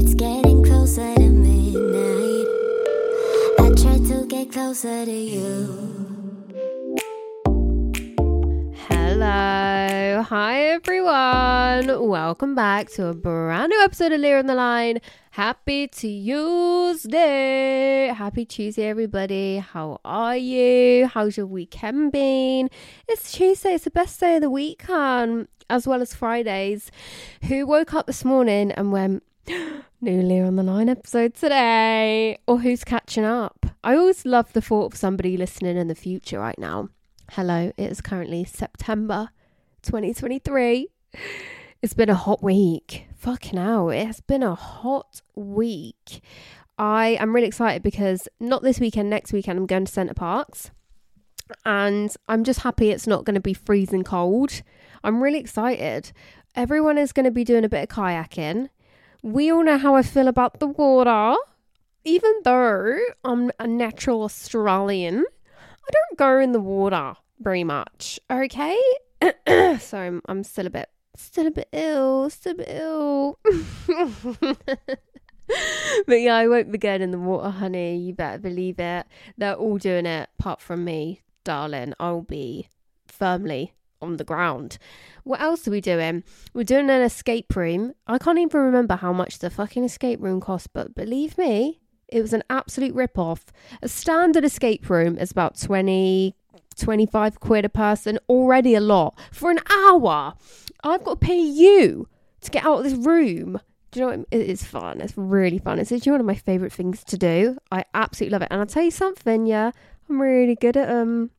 It's getting closer to midnight. I try to get closer to you. Hello. Hi, everyone. Welcome back to a brand new episode of Leah on the Line. Happy Tuesday. Happy Tuesday, everybody. How are you? How's your weekend been? It's Tuesday. It's the best day of the week, um, as well as Fridays. Who woke up this morning and went, New Leah on the Line episode today? Or who's catching up? I always love the thought of somebody listening in the future right now. Hello, it is currently September 2023. It's been a hot week. Fucking hell, it has been a hot week. I am really excited because not this weekend, next weekend, I'm going to Center Parcs. And I'm just happy it's not going to be freezing cold. I'm really excited. Everyone is going to be doing a bit of kayaking. We all know how I feel about the water. Even though I'm a natural Australian, I don't go in the water very much. Okay. so I'm, I'm still a bit, still a bit ill, still a bit ill. but yeah, I won't be going in the water, honey. You better believe it. They're all doing it, apart from me, darling. I'll be firmly on the ground. What else are we doing? We're doing an escape room. I can't even remember how much the fucking escape room cost, but believe me, it was an absolute rip off. A standard escape room is about 20, 25 quid a person, already a lot. For an hour, I've got to pay you to get out of this room. Do you know what? It is fun. It's really fun. It's actually one of my favourite things to do. I absolutely love it. And I'll tell you something, yeah, I'm really good at um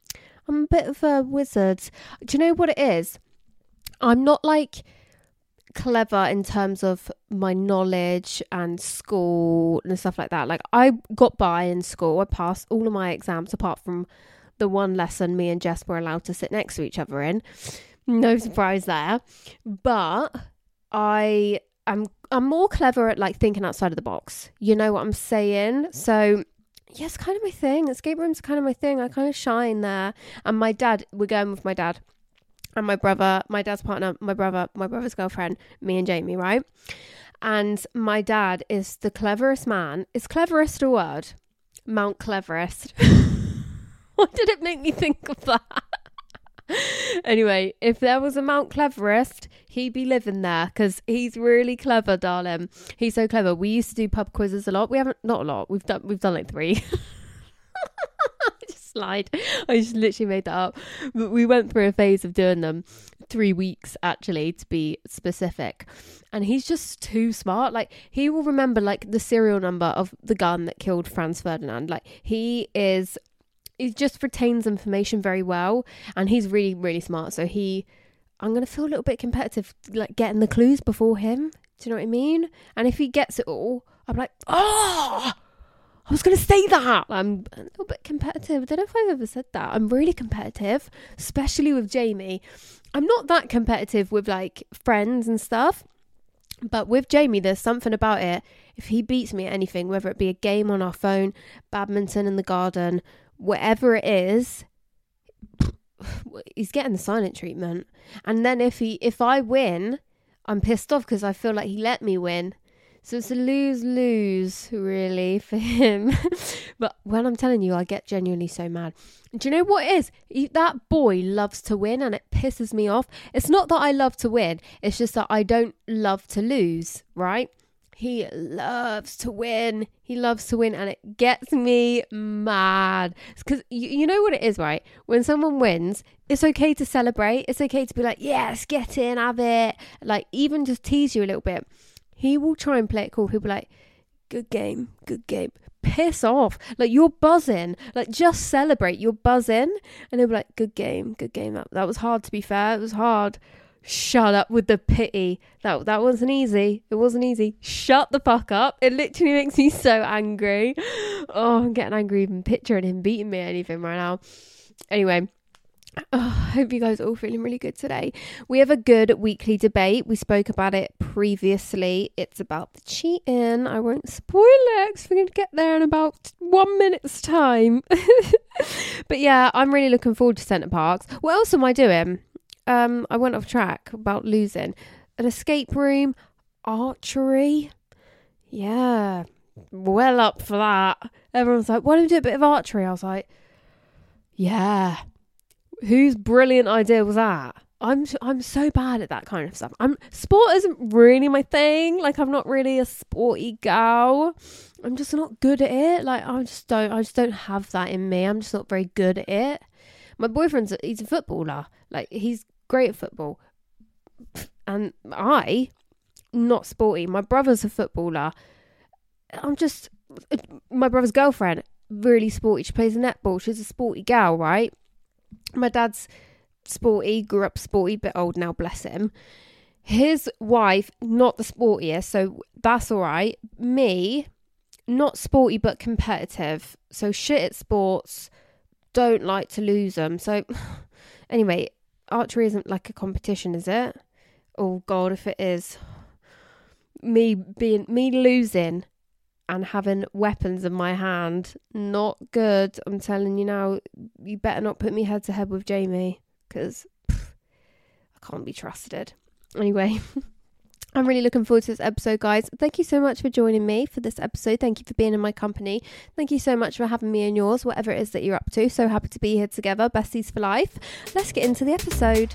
I'm a bit of a wizard. Do you know what it is? I'm not like clever in terms of my knowledge and school and stuff like that. Like I got by in school. I passed all of my exams apart from the one lesson me and Jess were allowed to sit next to each other in. No mm. surprise there. But I am I'm more clever at like thinking outside of the box. You know what I'm saying? So yeah, it's kind of my thing. Escape rooms kind of my thing. I kind of shine there. And my dad, we're going with my dad and my brother, my dad's partner, my brother, my brother's girlfriend, me and Jamie, right? And my dad is the cleverest man. Is cleverest a word? Mount Cleverest. what did it make me think of that? Anyway, if there was a Mount Cleverest, he'd be living there because he's really clever, darling. He's so clever. We used to do pub quizzes a lot. We haven't, not a lot. We've done, we've done like three. just lied. I just literally made that up. But we went through a phase of doing them three weeks actually to be specific. And he's just too smart. Like he will remember like the serial number of the gun that killed Franz Ferdinand. Like he is he just retains information very well and he's really, really smart. So he I'm gonna feel a little bit competitive, like getting the clues before him. Do you know what I mean? And if he gets it all, I'm like, oh, I was gonna say that. I'm a little bit competitive. I don't know if I've ever said that. I'm really competitive, especially with Jamie. I'm not that competitive with like friends and stuff. But with Jamie, there's something about it. If he beats me at anything, whether it be a game on our phone, badminton in the garden, whatever it is, he's getting the silent treatment. And then if he if I win, I'm pissed off because I feel like he let me win. So it's a lose lose, really, for him. but when I'm telling you, I get genuinely so mad. Do you know what it is? He, that boy loves to win and it pisses me off. It's not that I love to win, it's just that I don't love to lose, right? He loves to win. He loves to win, and it gets me mad. Because you, you know what it is, right? When someone wins, it's okay to celebrate. It's okay to be like, yes, get in, have it. Like, even just tease you a little bit. He will try and play it cool. He'll be like, good game, good game. Piss off. Like, you're buzzing. Like, just celebrate. You're buzzing. And he'll be like, good game, good game. That, that was hard, to be fair. It was hard. Shut up with the pity. That that wasn't easy. It wasn't easy. Shut the fuck up. It literally makes me so angry. Oh, I'm getting angry even picturing him beating me or anything right now. Anyway, Oh, I hope you guys are all feeling really good today. We have a good weekly debate. We spoke about it previously. It's about the cheating. I won't spoil it because we're going to get there in about one minute's time. but yeah, I'm really looking forward to Center Parcs. What else am I doing? Um, I went off track about losing. An escape room, archery. Yeah, well up for that. Everyone's like, why don't we do a bit of archery? I was like, yeah. Whose brilliant idea was that? I'm I'm so bad at that kind of stuff. I'm sport isn't really my thing. Like I'm not really a sporty gal. I'm just not good at it. Like I just don't I just don't have that in me. I'm just not very good at it. My boyfriend's he's a footballer. Like he's great at football. And I, not sporty. My brother's a footballer. I'm just, my brother's girlfriend, really sporty. She plays netball. She's a sporty gal, right? My dad's sporty, grew up sporty, bit old now, bless him. His wife, not the sportiest, so that's all right. Me, not sporty but competitive. So shit at sports, don't like to lose them. So anyway, archery isn't like a competition, is it? Oh God, if it is, me being me losing and having weapons in my hand, not good. I'm telling you now. You better not put me head to head with Jamie because I can't be trusted. Anyway. I'm really looking forward to this episode, guys. Thank you so much for joining me for this episode. Thank you for being in my company. Thank you so much for having me in yours, whatever it is that you're up to. So happy to be here together, besties for life. Let's get into the episode.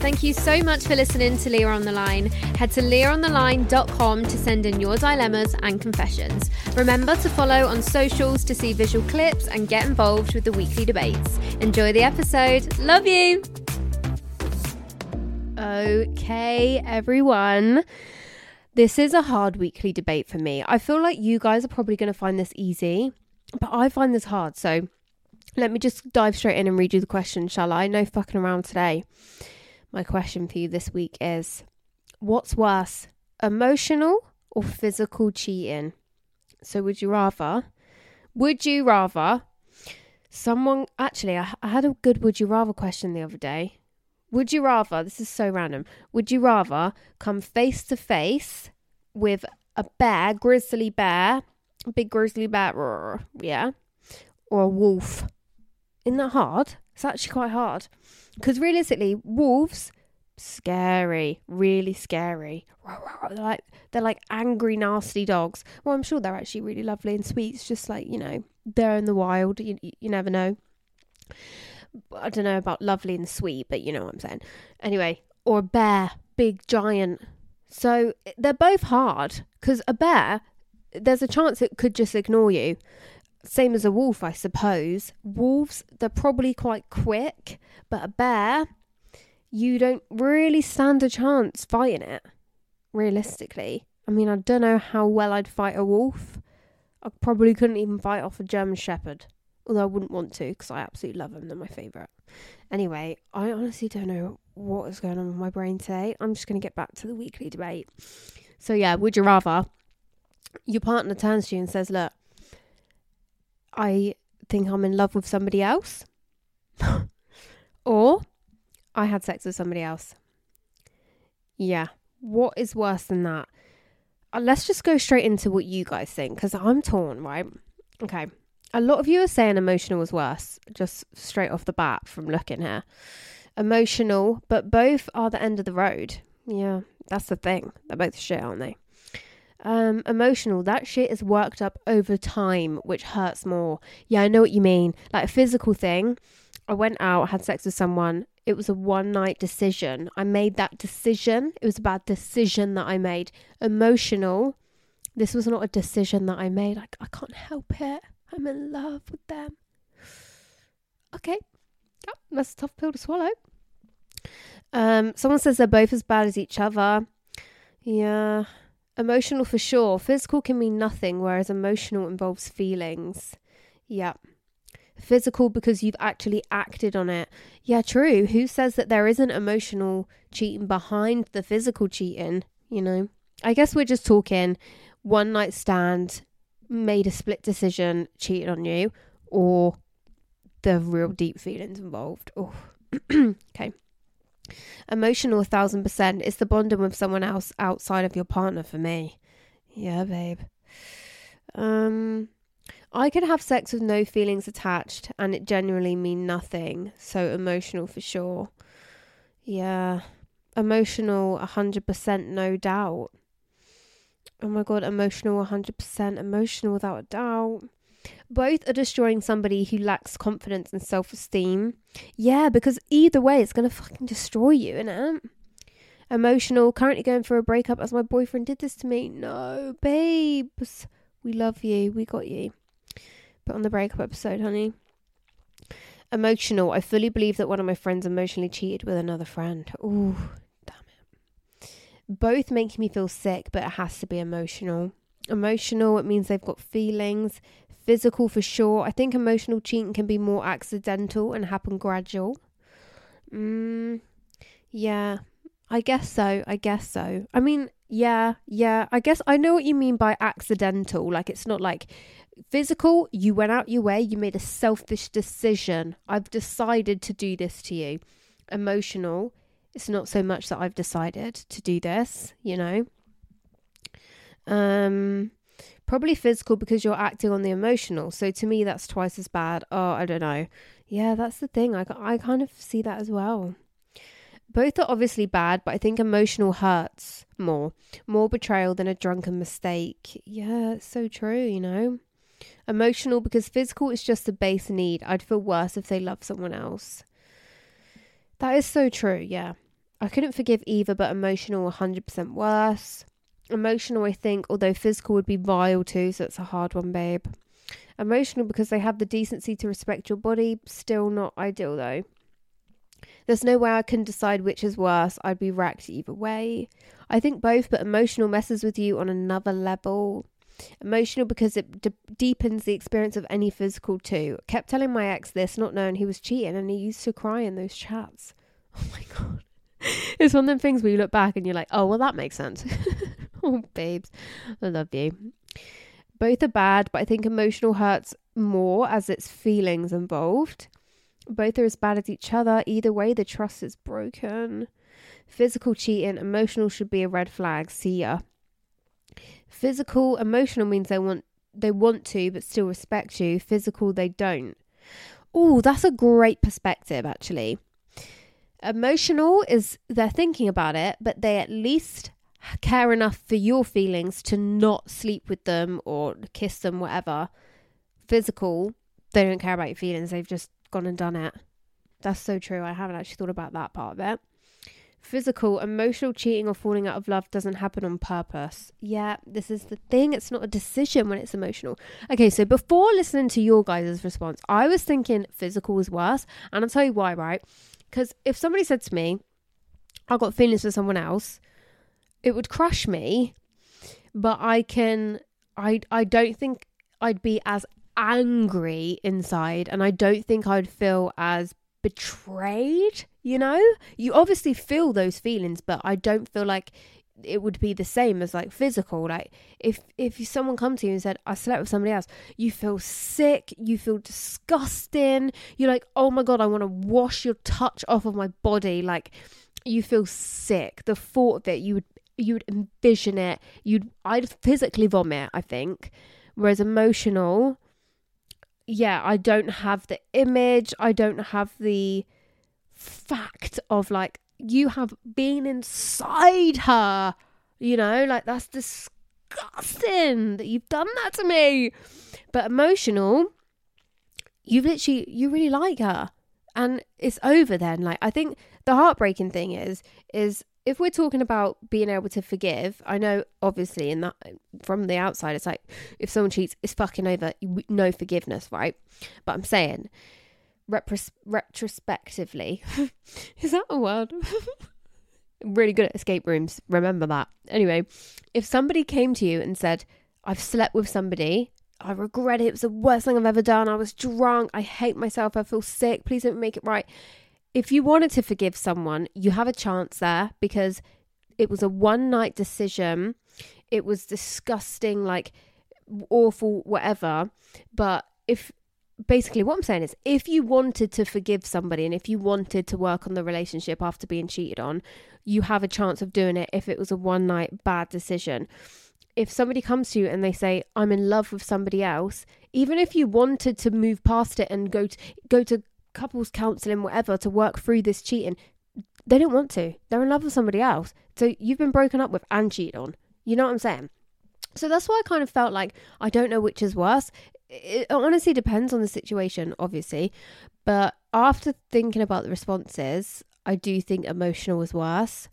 Thank you so much for listening to Leah on the Line. Head to leahontheline.com to send in your dilemmas and confessions. Remember to follow on socials to see visual clips and get involved with the weekly debates. Enjoy the episode. Love you. Okay, everyone. This is a hard weekly debate for me. I feel like you guys are probably going to find this easy, but I find this hard. So let me just dive straight in and read you the question, shall I? No fucking around today. My question for you this week is What's worse, emotional or physical cheating? So would you rather? Would you rather someone actually I, I had a good would you rather question the other day would you rather, this is so random, would you rather come face to face with a bear, grizzly bear, big grizzly bear, yeah, or a wolf? Isn't that hard? It's actually quite hard. Because realistically, wolves, scary, really scary. They're like they're like angry, nasty dogs. Well, I'm sure they're actually really lovely and sweet. It's just like you know they're in the wild. You you never know. I don't know about lovely and sweet, but you know what I'm saying. Anyway, or a bear, big giant. So they're both hard because a bear, there's a chance it could just ignore you. Same as a wolf, I suppose. Wolves, they're probably quite quick, but a bear, you don't really stand a chance fighting it, realistically. I mean, I don't know how well I'd fight a wolf. I probably couldn't even fight off a German Shepherd although I wouldn't want to because I absolutely love them. They're my favourite. Anyway, I honestly don't know what is going on with my brain today. I'm just going to get back to the weekly debate. So, yeah, would you rather your partner turns to you and says, Look, I think I'm in love with somebody else, or I had sex with somebody else? Yeah, what is worse than that? Uh, let's just go straight into what you guys think because I'm torn, right? Okay a lot of you are saying emotional was worse, just straight off the bat from looking here. Emotional, but both are the end of the road. Yeah, that's the thing. They're both shit, aren't they? Um, emotional, that shit is worked up over time, which hurts more. Yeah, I know what you mean. Like a physical thing. I went out, had sex with someone. It was a one night decision. I made that decision. It was a bad decision that I made. Emotional, this was not a decision that I made. I, I can't help it. I'm in love with them. Okay. Yeah, that's a tough pill to swallow. Um, someone says they're both as bad as each other. Yeah. Emotional for sure. Physical can mean nothing, whereas emotional involves feelings. Yeah. Physical because you've actually acted on it. Yeah, true. Who says that there isn't emotional cheating behind the physical cheating? You know? I guess we're just talking one night stand, made a split decision, cheated on you, or the real deep feelings involved. Oh, okay. Emotional, a thousand percent. It's the bonding with someone else outside of your partner for me. Yeah, babe. Um, I could have sex with no feelings attached and it genuinely mean nothing. So emotional for sure. Yeah. Emotional, a hundred percent, no doubt. Oh my god, emotional, hundred percent, emotional without a doubt. Both are destroying somebody who lacks confidence and self esteem. Yeah, because either way, it's to fucking destroy you, innit? Emotional, currently going for a breakup as my boyfriend did this to me. No, babes. We love you. We got you. But on the breakup episode, honey. Emotional, I fully believe that one of my friends emotionally cheated with another friend. Ooh. Both make me feel sick, but it has to be emotional. Emotional, it means they've got feelings, physical for sure. I think emotional cheating can be more accidental and happen gradual. Mm, yeah, I guess so. I guess so. I mean, yeah, yeah. I guess I know what you mean by accidental. Like, it's not like physical, you went out your way, you made a selfish decision. I've decided to do this to you. Emotional, it's not so much that I've decided to do this, you know. Um, Probably physical because you're acting on the emotional. So to me, that's twice as bad. Oh, I don't know. Yeah, that's the thing. I, I kind of see that as well. Both are obviously bad, but I think emotional hurts more. More betrayal than a drunken mistake. Yeah, it's so true, you know? Emotional because physical is just a base need. I'd feel worse if they love someone else. That is so true, yeah. I couldn't forgive either, but emotional 100% worse. Emotional, I think, although physical would be vile too, so it's a hard one, babe. Emotional because they have the decency to respect your body, still not ideal though. There's no way I can decide which is worse. I'd be wrecked either way. I think both, but emotional messes with you on another level. Emotional because it d- deepens the experience of any physical too. Kept telling my ex this, not knowing he was cheating, and he used to cry in those chats. Oh my god. It's one of them things where you look back and you're like, oh, well, that makes sense. oh, babes, I love you. Both are bad, but I think emotional hurts more as it's feelings involved. Both are as bad as each other. Either way, the trust is broken. Physical cheating, emotional should be a red flag. See ya. Physical, emotional means they want they want to but still respect you. Physical, they don't. Oh, that's a great perspective, actually. Emotional is they're thinking about it, but they at least care enough for your feelings to not sleep with them or kiss them, whatever. Physical, they don't care about your feelings. They've just gone and done it. That's so true. I haven't actually thought about that part of it. Physical, emotional cheating or falling out of love doesn't happen on purpose. Yeah, this is the thing. It's not a decision when it's emotional. Okay, so before listening to your guys' response, I was thinking physical was worse. And I'll tell you why, right? Because if somebody said to me, I've got feelings for someone else, it would crush me. But I can, I, I don't think I'd be as angry inside, and I don't think I'd feel as betrayed. You know, you obviously feel those feelings, but I don't feel like it would be the same as like physical like if if someone come to you and said i slept with somebody else you feel sick you feel disgusting you're like oh my god i want to wash your touch off of my body like you feel sick. The thought that you would you would envision it you'd i'd physically vomit i think. Whereas emotional yeah i don't have the image i don't have the fact of like you have been inside her. You know, like that's disgusting that you've done that to me. But emotional, you've literally, you really like her. And it's over then. Like, I think the heartbreaking thing is, is if we're talking about being able to forgive, I know obviously in that from the outside, it's like if someone cheats, it's fucking over. No forgiveness, right? But I'm saying, repros- retrospectively, is that a word? really good at escape rooms. Remember that. Anyway, if somebody came to you and said, I've slept with somebody, I regret it. It was the worst thing I've ever done. I was drunk. I hate myself. I feel sick. Please don't make it right. If you wanted to forgive someone, you have a chance there because it was a one night decision. It was disgusting, like awful, whatever. But if basically what I'm saying is if you wanted to forgive somebody and if you wanted to work on the relationship after being cheated on, you have a chance of doing it if it was a one night bad decision. If somebody comes to you and they say, I'm in love with somebody else, even if you wanted to move past it and go to go to couples counselling, whatever, to work through this cheating, they don't want to. They're in love with somebody else. So you've been broken up with and cheated on. You know what I'm saying? So that's why I kind of felt like I don't know which is worse. It honestly depends on the situation, obviously. But after thinking about the responses, I do think emotional was worse.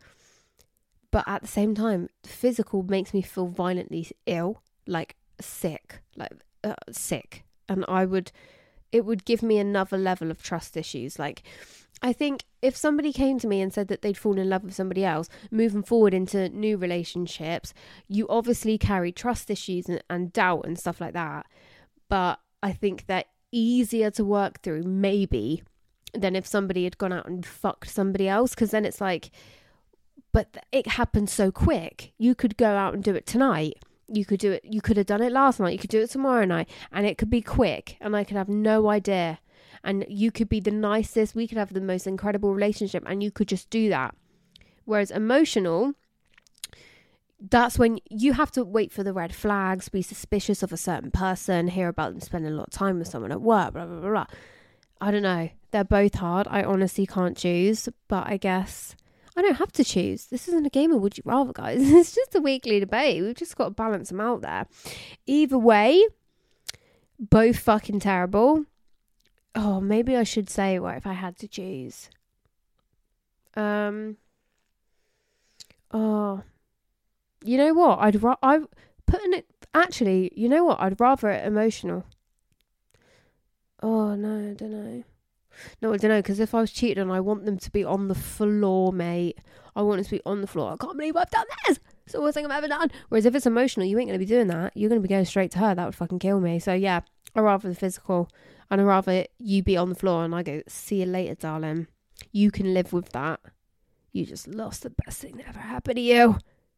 But at the same time, physical makes me feel violently ill, like sick, like uh, sick. And I would, it would give me another level of trust issues. Like, I think if somebody came to me and said that they'd fallen in love with somebody else, moving forward into new relationships, you obviously carry trust issues and, and doubt and stuff like that. But I think they're easier to work through, maybe, than if somebody had gone out and fucked somebody else. Because then it's like, but it happened so quick. You could go out and do it tonight. You could do it. You could have done it last night. You could do it tomorrow night, and it could be quick. And I could have no idea. And you could be the nicest. We could have the most incredible relationship, and you could just do that. Whereas emotional, that's when you have to wait for the red flags, be suspicious of a certain person, hear about them spending a lot of time with someone at work, blah, blah, blah, blah. I don't know. They're both hard. I honestly can't choose, but I guess I don't have to choose. This isn't a game of Would You Rather, guys. It's just a weekly debate. We've just got to balance them out there. Either way, both fucking terrible. Oh, maybe I should say what if I had to choose. Um. Oh, you know what? I'd ra- I putting it actually. You know what? I'd rather it emotional. Oh no, I don't know. No, I don't know because if I was cheated on, I want them to be on the floor, mate. I want them to be on the floor. I can't believe I've done this. It's the worst thing I've ever done. Whereas if it's emotional, you ain't gonna be doing that. You're gonna be going straight to her. That would fucking kill me. So yeah, I rather the physical, and I rather you be on the floor and I go, see you later, darling. You can live with that. You just lost the best thing that ever happened to you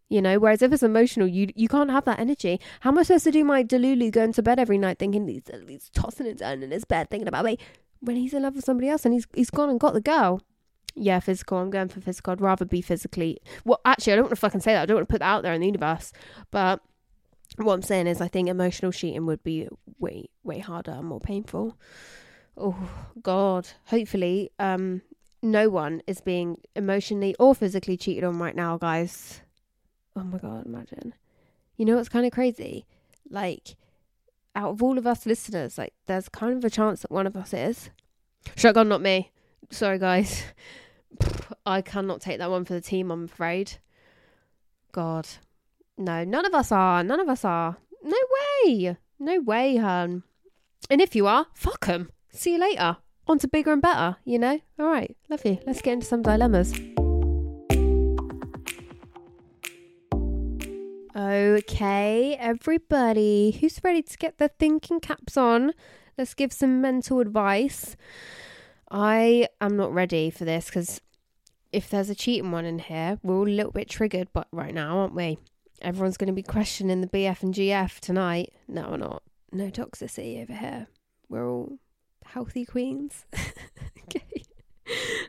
you know whereas if it's emotional you you can't have that energy. How am i supposed to do my delulu going to bed every night thinking he's, he's tossing and turning in his bed thinking about me when he's in love with somebody else and he's he's gone and got the girl? Yeah physical. I'm going for physical. I'd rather be physically well actually i don't want to fucking say that. I don't want to put that out there in the universe. But what i'm saying is i think emotional cheating would be way way harder and more painful. Oh god. Hopefully um no one is being emotionally or physically cheated on right now guys Oh my god, imagine. You know what's kind of crazy? Like, out of all of us listeners, like, there's kind of a chance that one of us is. Shotgun, not me. Sorry, guys. I cannot take that one for the team, I'm afraid. God. No, none of us are. None of us are. No way. No way, hun. And if you are, fuck them. See you later. On to bigger and better, you know? All right. Love you. Let's get into some dilemmas. Okay, everybody who's ready to get their thinking caps on, let's give some mental advice. I am not ready for this because if there's a cheating one in here, we're all a little bit triggered, but right now, aren't we? Everyone's going to be questioning the BF and GF tonight. No, we're not. No toxicity over here. We're all healthy queens. okay,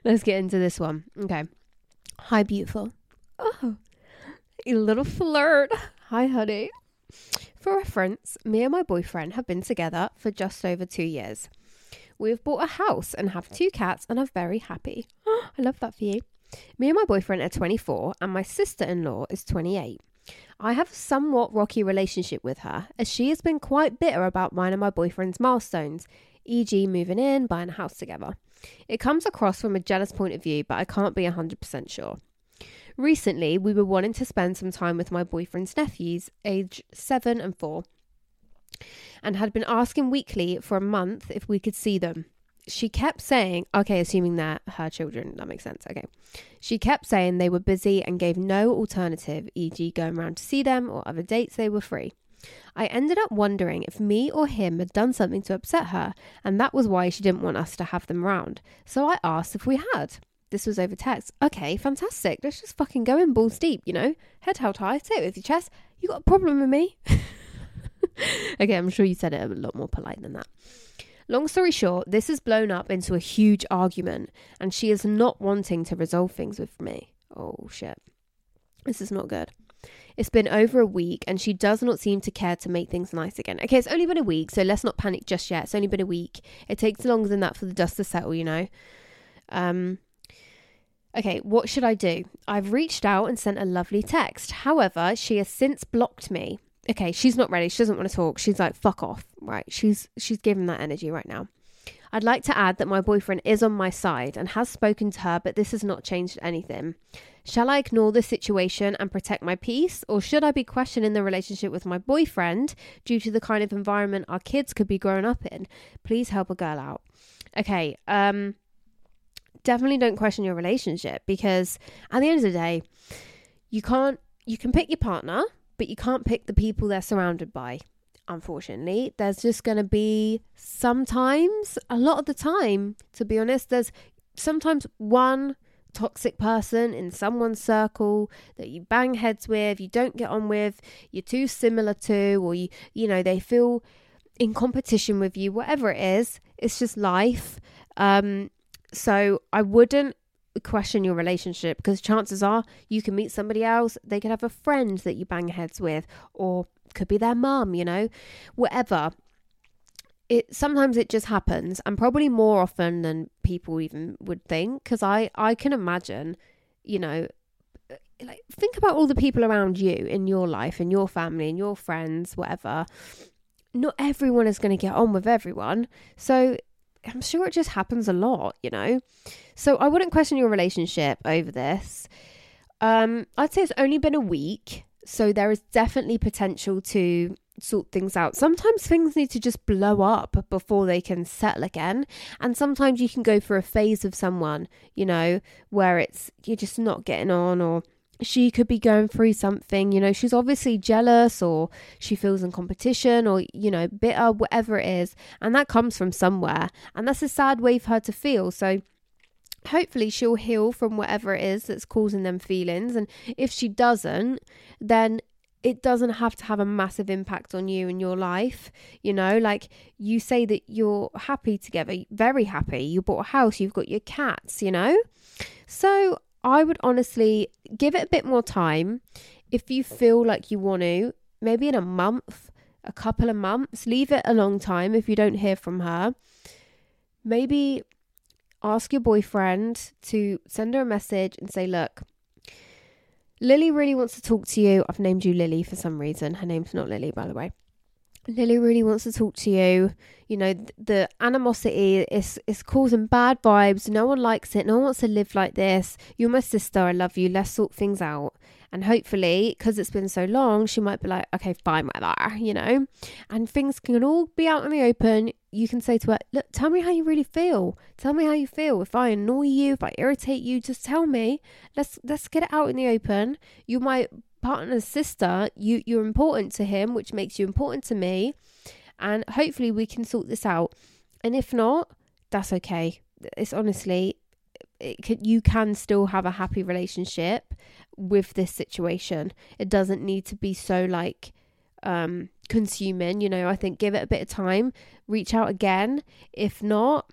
let's get into this one. Okay, hi, beautiful. Oh, a little flirt. Hi, honey. For reference, me and my boyfriend have been together for just over two years. We have bought a house and have two cats and are very happy. I love that for you. Me and my boyfriend are 24 and my sister in law is 28. I have a somewhat rocky relationship with her, as she has been quite bitter about mine and my boyfriend's milestones, e.g., moving in, buying a house together. It comes across from a jealous point of view, but I can't be 100% sure. Recently, we were wanting to spend some time with my boyfriend's nephews, aged 7 and 4, and had been asking weekly for a month if we could see them. She kept saying, okay, assuming that her children, that makes sense, okay. She kept saying they were busy and gave no alternative, e.g., going around to see them or other dates they were free. I ended up wondering if me or him had done something to upset her, and that was why she didn't want us to have them round. So I asked if we had. This was over text. Okay, fantastic. Let's just fucking go in balls deep, you know? Head held high, say it with your chest. You got a problem with me? okay, I'm sure you said it a lot more polite than that. Long story short, this has blown up into a huge argument, and she is not wanting to resolve things with me. Oh shit. This is not good. It's been over a week and she does not seem to care to make things nice again. Okay, it's only been a week, so let's not panic just yet. It's only been a week. It takes longer than that for the dust to settle, you know. Um Okay, what should I do? I've reached out and sent a lovely text. However, she has since blocked me. Okay, she's not ready. She doesn't want to talk. She's like, fuck off. Right. She's she's giving that energy right now. I'd like to add that my boyfriend is on my side and has spoken to her, but this has not changed anything. Shall I ignore the situation and protect my peace, or should I be questioning the relationship with my boyfriend due to the kind of environment our kids could be growing up in? Please help a girl out. Okay, um, definitely don't question your relationship because at the end of the day, you can't, you can pick your partner, but you can't pick the people they're surrounded by unfortunately. There's just going to be sometimes, a lot of the time, to be honest, there's sometimes one toxic person in someone's circle that you bang heads with, you don't get on with, you're too similar to, or you, you know, they feel in competition with you, whatever it is, it's just life. Um, so I wouldn't question your relationship because chances are you can meet somebody else, they could have a friend that you bang heads with, or could be their mum, you know, whatever. It sometimes it just happens, and probably more often than people even would think. Because I I can imagine, you know, eh, like think about all the people around you in your life, in your family, in your friends, whatever. Not everyone is going to get on with everyone, so I'm sure it just happens a lot, you know. So I wouldn't question your relationship over this. Um, I'd say it's only been a week, so there is definitely potential to sort things out. Sometimes things need to just blow up before they can settle again. And sometimes you can go for a phase of someone, you know, where it's you're just not getting on or she could be going through something, you know, she's obviously jealous or she feels in competition or, you know, bitter, whatever it is. And that comes from somewhere. And that's a sad way for her to feel. So hopefully she'll heal from whatever it is that's causing them feelings. And if she doesn't, then it doesn't have to have a massive impact on you and your life. You know, like you say that you're happy together, very happy. You bought a house, you've got your cats, you know? So I would honestly give it a bit more time. If you feel like you want to, maybe in a month, a couple of months, leave it a long time if you don't hear from her. Maybe ask your boyfriend to send her a message and say, Look, Lily really wants to talk to you. I've named you Lily for some reason. Her name's not Lily, by the way. Lily really wants to talk to you. You know, the animosity is is causing bad vibes. No one likes it. No one wants to live like this. You're my sister. I love you. Let's sort things out. And hopefully, because it's been so long, she might be like, okay, fine, whatever, you know? And things can all be out in the open. You can say to her, look, tell me how you really feel. Tell me how you feel. If I annoy you, if I irritate you, just tell me. Let's let's get it out in the open. You're my partner's sister. You you're important to him, which makes you important to me. And hopefully we can sort this out. And if not, that's okay. It's honestly it you can still have a happy relationship with this situation. It doesn't need to be so like um consuming, you know. I think give it a bit of time, reach out again. If not,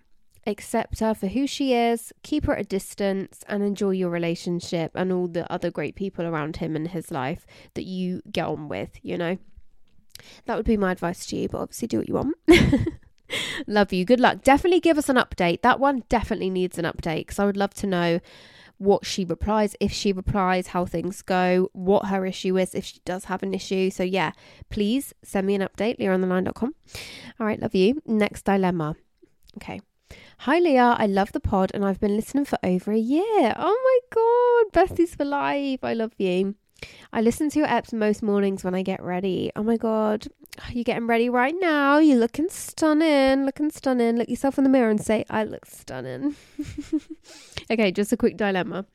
accept her for who she is, keep her at a distance, and enjoy your relationship and all the other great people around him in his life that you get on with, you know. That would be my advice to you, but obviously do what you want. love you. Good luck. Definitely give us an update. That one definitely needs an update because I would love to know what she replies, if she replies, how things go, what her issue is, if she does have an issue. So, yeah, please send me an update, leahontheline.com. All right, love you. Next dilemma. Okay. Hi, Leah. I love the pod and I've been listening for over a year. Oh my God. Besties for life. I love you. I listen to your apps most mornings when I get ready. Oh my God. You're getting ready right now. You're looking stunning. Looking stunning. Look yourself in the mirror and say, I look stunning. okay, just a quick dilemma.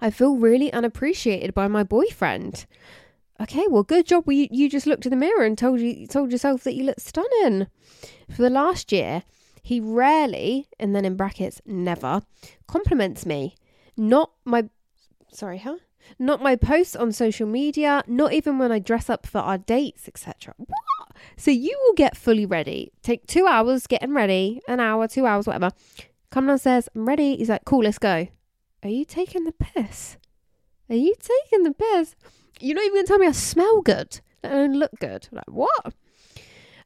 I feel really unappreciated by my boyfriend. Okay, well, good job. You, you just looked in the mirror and told you told yourself that you look stunning. For the last year, he rarely, and then in brackets, never, compliments me. Not my. Sorry, huh? Not my posts on social media, not even when I dress up for our dates, etc. What? So you will get fully ready. Take two hours getting ready, an hour, two hours, whatever. Come downstairs, I'm ready. He's like, cool, let's go. Are you taking the piss? Are you taking the piss? You're not even gonna tell me I smell good, let alone look good. Like, what?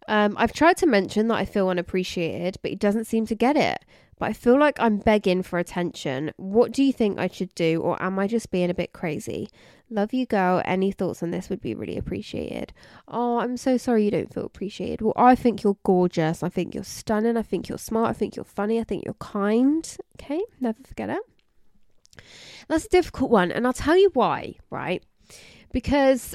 Um, I've tried to mention that I feel unappreciated, but he doesn't seem to get it. But I feel like I'm begging for attention. What do you think I should do, or am I just being a bit crazy? Love you, girl. Any thoughts on this would be really appreciated. Oh, I'm so sorry you don't feel appreciated. Well, I think you're gorgeous. I think you're stunning. I think you're smart. I think you're funny. I think you're kind. Okay, never forget it. That's a difficult one, and I'll tell you why, right? Because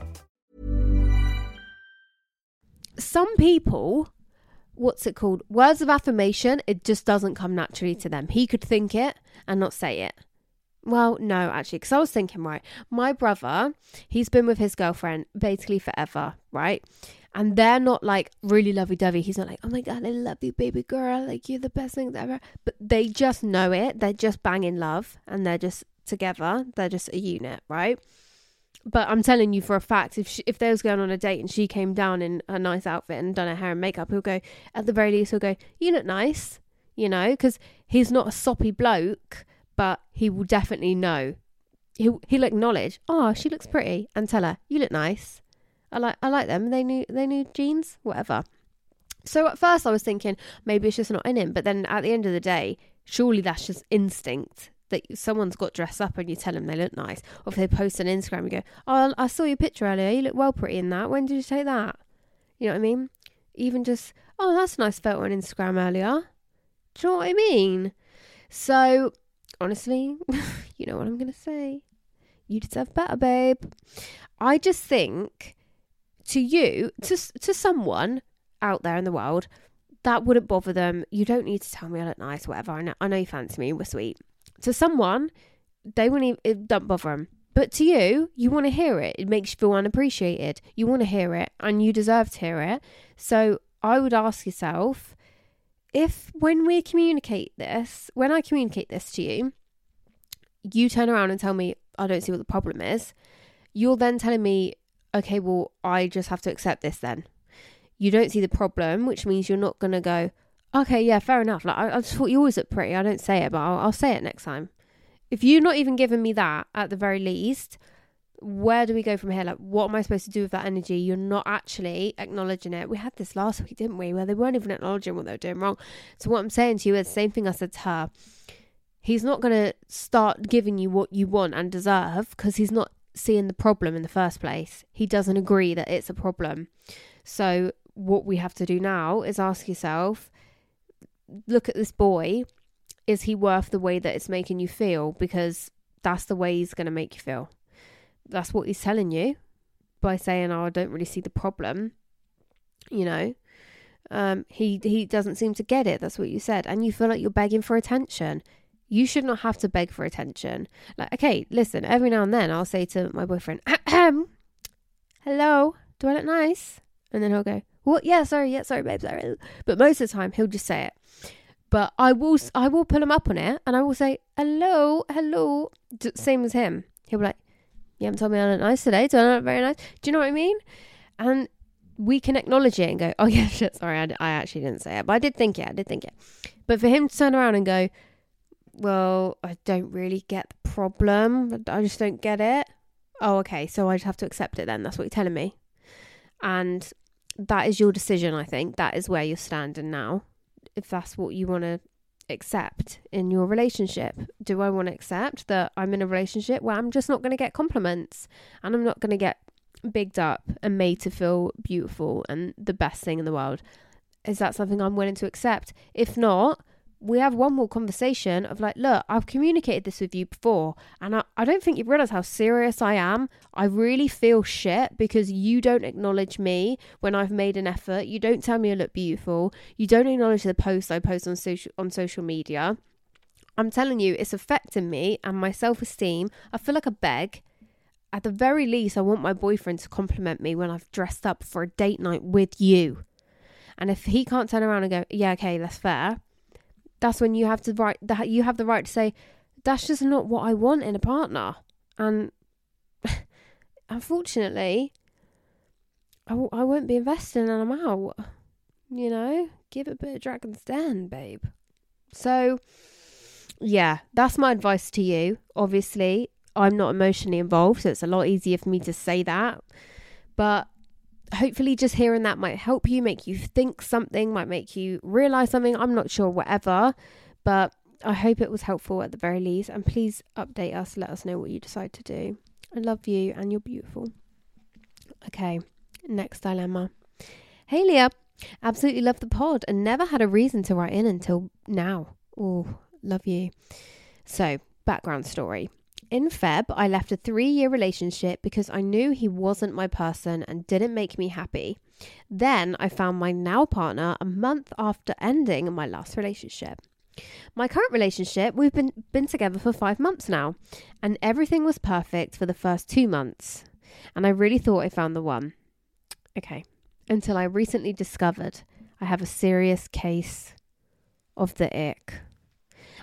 some people what's it called? Words of affirmation it just doesn't come naturally to them. He could think it and not say it. Well no actually because i was thinking right my brother he's been with his girlfriend basically forever right? And they're not like really lovey-dovey. He's not like oh my god i love you baby girl like you're the best thing ever. But they just know it. They're just bang in love and they're just together. They're just a unit right but I'm telling you for a fact, if she, if they was going on a date and she came down in a nice outfit and done her hair and makeup, he'll go at the very least he'll go, "You look nice," you know, because he's not a soppy bloke, but he will definitely know. He'll he'll acknowledge, "Oh, she looks pretty," and tell her, "You look nice." I like I like them. They new they new jeans, whatever. So at first I was thinking maybe it's just not in him, but then at the end of the day, surely that's just instinct that someone's got dressed up and you tell them they look nice. Or if they post on Instagram, you go, "Oh, I saw your picture earlier. You look well pretty in that. When did you take that?" You know what I mean? Even just, "Oh, that's a nice photo on Instagram earlier." Do you know what I mean? So honestly, you know what I'm gonna say. You deserve better, babe. I just think to you, to to someone out there in the world, that wouldn't bother them. You don't need to tell me I look nice, whatever. I know, I know you fancy me. We're sweet. To someone, they wouldn't even, don't bother them. But to you, you want to hear it. It makes you feel unappreciated. You want to hear it, and you deserve to hear it. So I would ask yourself, if when we communicate this, when I communicate this to you, you turn around and tell me, I don't see what the problem is, you're then telling me, okay, well, I just have to accept this then. You don't see the problem, which means you're not going to go, okay, yeah, fair enough. Like, I, I just thought you always look pretty. I don't say it, but I'll, I'll say it next time. If you're not even giving me that at the very least, where do we go from here? Like, what am I supposed to do with that energy? You're not actually acknowledging it. We had this last week, didn't we? Where they weren't even acknowledging what they were doing wrong. So, what I'm saying to you is the same thing I said to her. He's not going to start giving you what you want and deserve because he's not seeing the problem in the first place. He doesn't agree that it's a problem. So, what we have to do now is ask yourself look at this boy. Is he worth the way that it's making you feel? Because that's the way he's going to make you feel that's what he's telling you by saying, "Oh, I don't really see the problem." You know, um, he he doesn't seem to get it. That's what you said, and you feel like you're begging for attention. You should not have to beg for attention. Like, okay, listen. Every now and then, I'll say to my boyfriend, "Hello, do I look nice?" And then he'll go, "What? Yeah, sorry, yeah, sorry, babe, sorry." But most of the time, he'll just say it. But I will, I will pull him up on it, and I will say, "Hello, hello," same as him. He'll be like, you haven't told me I look nice today. Do I look very nice? Do you know what I mean? And we can acknowledge it and go, oh yeah, shit, sorry, I, I actually didn't say it, but I did think it, I did think it. But for him to turn around and go, well, I don't really get the problem. I just don't get it. Oh, okay. So I just have to accept it then. That's what you're telling me. And that is your decision, I think. That is where you're standing now. If that's what you want to accept in your relationship? Do I want to accept that I'm in a relationship where I'm just not going to get compliments and I'm not going to get bigged up and made to feel beautiful and the best thing in the world? Is that something I'm willing to accept? If not, we have one more conversation of like, look, I've communicated this with you before, and I, I don't think you realize how serious I am. I really feel shit because you don't acknowledge me when I've made an effort. You don't tell me I look beautiful. You don't acknowledge the posts I post on social on social media. I'm telling you, it's affecting me and my self esteem. I feel like a beg. At the very least, I want my boyfriend to compliment me when I've dressed up for a date night with you. And if he can't turn around and go, yeah, okay, that's fair that's when you have to right that you have the right to say that's just not what I want in a partner. And unfortunately, I w- I won't be investing and I'm out. You know, give a bit of Dragon's Den, babe. So, yeah, that's my advice to you. Obviously, I'm not emotionally involved, so it's a lot easier for me to say that. But hopefully just hearing that might help you, make you think something, might make you realize something. I'm not sure, whatever, but I hope it was helpful at the very least. And please update us, let us know what you decide to do. I love you and you're beautiful. Okay, next dilemma. Hey Leah, absolutely love the pod and never had a reason to write in until now. Oh, love you. So, background story. In Feb, I left a three year relationship because I knew he wasn't my person and didn't make me happy. Then I found my now partner a month after ending my last relationship. My current relationship, we've been, been together for five months now, and everything was perfect for the first two months. And I really thought I found the one. Okay, until I recently discovered I have a serious case of the ick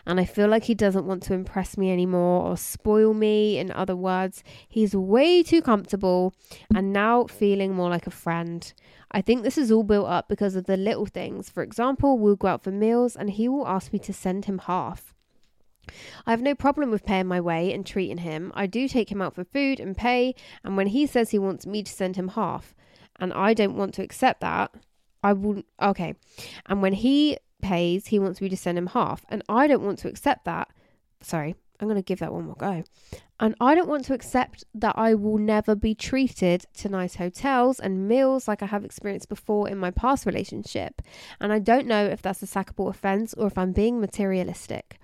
and I feel like he doesn't want to impress me anymore or spoil me. In other words, he's way too comfortable and now feeling more like a friend. I think this is all built up because of the little things. For example, we'll go out for meals and he will ask me to send him half. I have no problem with paying my way and treating him. I do take him out for food and pay, and when he says he wants me to send him half, and I don't want to accept that, I will. Okay. And when he pays, he wants me to send him half. And I don't want to accept that. Sorry, I'm going to give that one more go. And I don't want to accept that I will never be treated to nice hotels and meals like I have experienced before in my past relationship. And I don't know if that's a sackable offense or if I'm being materialistic.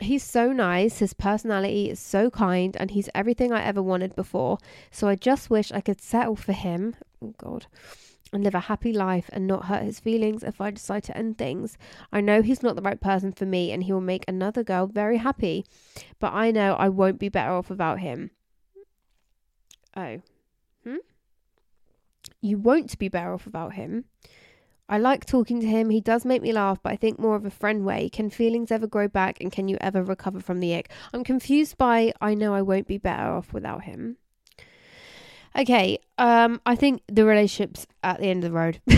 He's so nice, his personality is so kind, and he's everything I ever wanted before. So I just wish I could settle for him. Oh, God and live a happy life and not hurt his feelings if I decide to end things. I know he's not the right person for me and he will make another girl very happy, but I know I won't be better off without him. Oh. Hmm? You won't be better off without him. I like talking to him. He does make me laugh, but I think more of a friend way. Can feelings ever grow back and can you ever recover from the ick? I'm confused by I know I won't be better off without him. Okay, um I think the relationship's at the end of the road.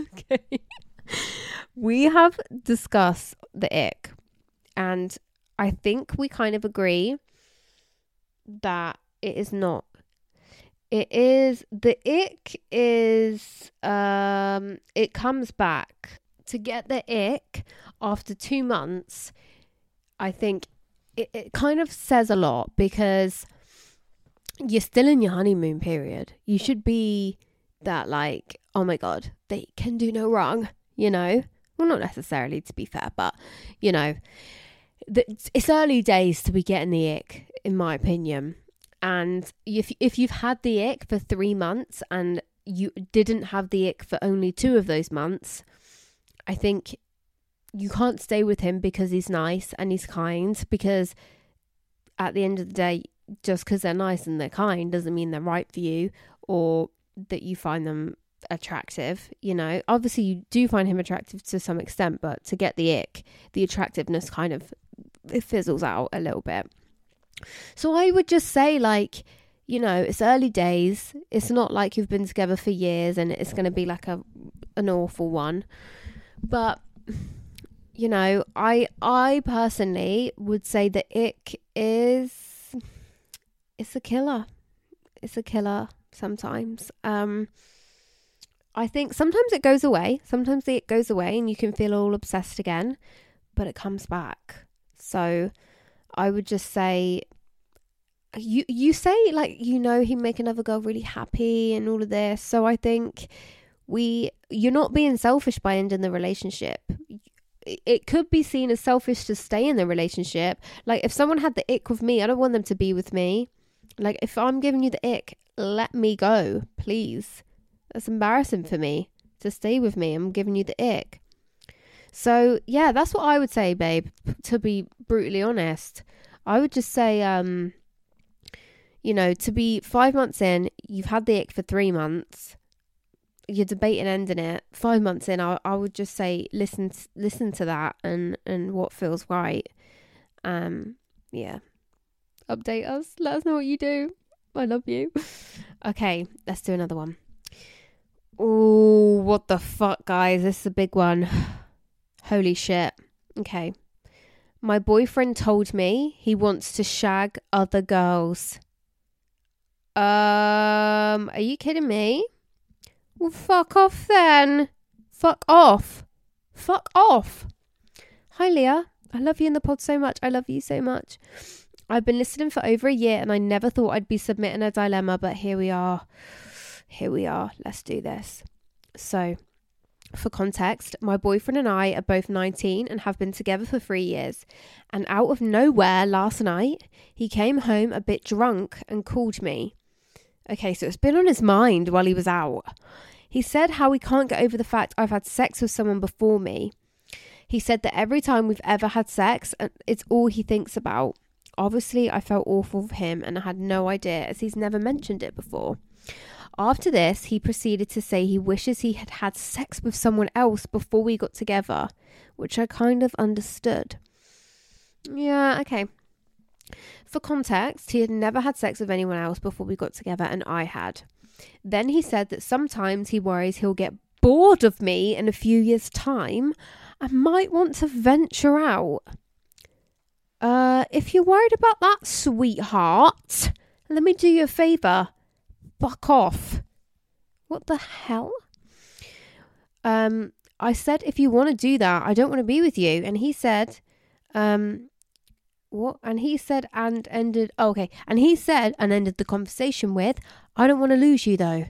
okay. We have discussed the ick and I think we kind of agree that it is not it is the ick is um it comes back to get the ick after two months i think it, it kind of says a lot because you're still in your honeymoon period. You should be that like oh my god they can do no wrong you know? Well not necessarily to be fair but you know the, it's early days to be getting the ick in my opinion. And if if you've had the ick for 3 months and you didn't have the ick for only 2 of those months i think you can't stay with him because he's nice and he's kind because at the end of the day just because they're nice and they're kind doesn't mean they're right for you or that you find them attractive you know obviously you do find him attractive to some extent but to get the ick the attractiveness kind of fizzles out a little bit so I would just say, like, you know, it's early days. It's not like you've been together for years and it's going to be like a an awful one. But you know, I I personally would say that ick is it's a killer. It's a killer sometimes. Um I think sometimes it goes away. Sometimes it goes away and you can feel all obsessed again, but it comes back. So I would just say you you say like you know he make another girl really happy and all of this. So I think we you're not being selfish by ending the relationship. It could be seen as selfish to stay in the relationship. Like if someone had the ick with me, I don't want them to be with me. Like if I'm giving you the ick, let me go, please. That's embarrassing for me to stay with me. I'm giving you the ick. So yeah, that's what I would say, babe. To be brutally honest, I would just say, um, you know, to be five months in, you've had the ick for three months, you're debating ending it. Five months in, I, I would just say, listen, listen to that and and what feels right. Um, yeah. Update us. Let us know what you do. I love you. Okay, let's do another one. Oh, what the fuck, guys? This is a big one. Holy shit. Okay. My boyfriend told me he wants to shag other girls. Um, are you kidding me? Well, fuck off then. Fuck off. Fuck off. Hi, Leah. I love you in the pod so much. I love you so much. I've been listening for over a year and I never thought I'd be submitting a dilemma, but here we are. Here we are. Let's do this. So, for context, my boyfriend and I are both 19 and have been together for three years. And out of nowhere last night, he came home a bit drunk and called me. Okay, so it's been on his mind while he was out. He said how he can't get over the fact I've had sex with someone before me. He said that every time we've ever had sex, uh, it's all he thinks about. Obviously, I felt awful for him and I had no idea as he's never mentioned it before. After this, he proceeded to say he wishes he had had sex with someone else before we got together, which I kind of understood. Yeah, okay. For context, he had never had sex with anyone else before we got together, and I had. Then he said that sometimes he worries he'll get bored of me in a few years' time and might want to venture out. Uh, if you're worried about that, sweetheart, let me do you a favour fuck off. What the hell? Um, I said, if you want to do that, I don't want to be with you. And he said, um, what? And he said, and ended, oh, okay. And he said, and ended the conversation with, I don't want to lose you though.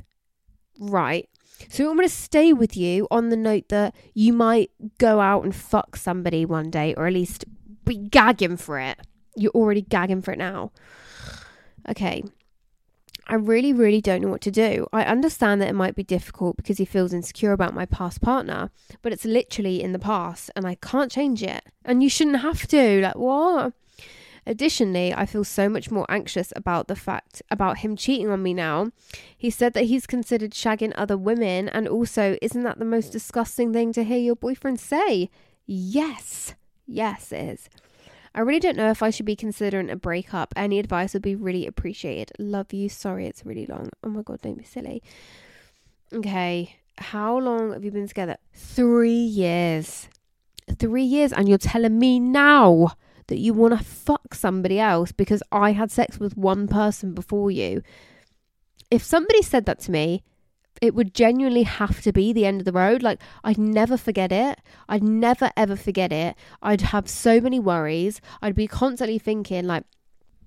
Right. So I'm going to stay with you on the note that you might go out and fuck somebody one day, or at least be gagging for it. You're already gagging for it now. Okay. I really, really don't know what to do. I understand that it might be difficult because he feels insecure about my past partner, but it's literally in the past and I can't change it. And you shouldn't have to. Like, what? Additionally, I feel so much more anxious about the fact about him cheating on me now. He said that he's considered shagging other women, and also, isn't that the most disgusting thing to hear your boyfriend say? Yes, yes, it is. I really don't know if I should be considering a breakup. Any advice would be really appreciated. Love you. Sorry, it's really long. Oh my god, don't be silly. Okay, how long have you been together? Three years. Three years, and you're telling me now that you want to fuck somebody else because I had sex with one person before you. If somebody said that to me, it would genuinely have to be the end of the road. Like, I'd never forget it. I'd never ever forget it. I'd have so many worries. I'd be constantly thinking, like,